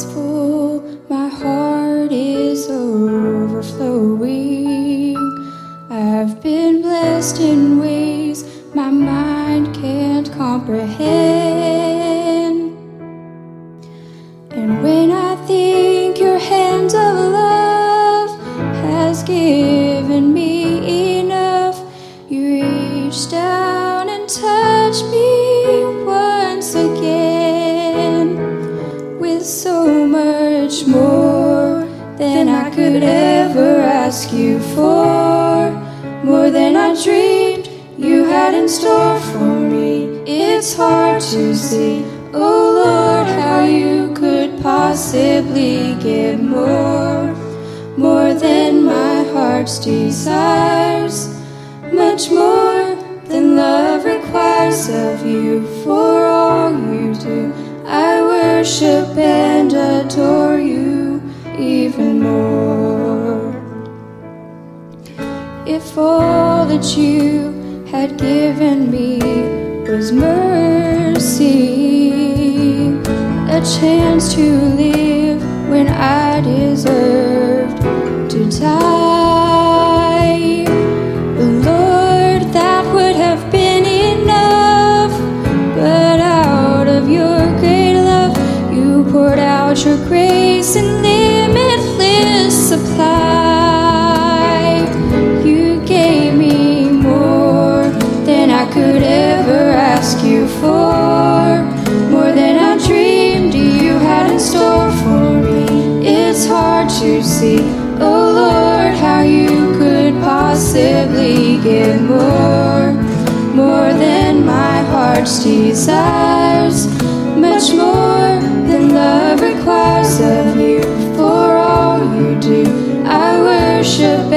full, so much more than I could ever ask you for, more than I dreamed you had in store for me. It's hard to see, oh Lord, how you could possibly give more, more than my heart's desires, much more than love requires of you for all worship and adore you even more. If all that you had given me was mercy, a chance to live when I deserved to die. Oh Lord, how you could possibly give more, more than my heart's desires, much more than love requires of you for all you do. I worship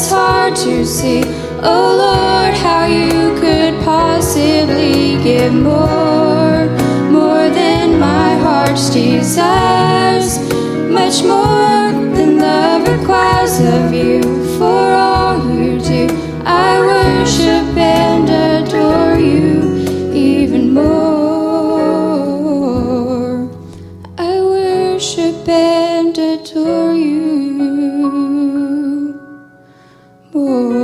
It's hard to see, oh Lord, how you could possibly give more, more than my heart's desires, much more than love requires of you for all you do. I worship and adore you even more. I worship and adore Ooh.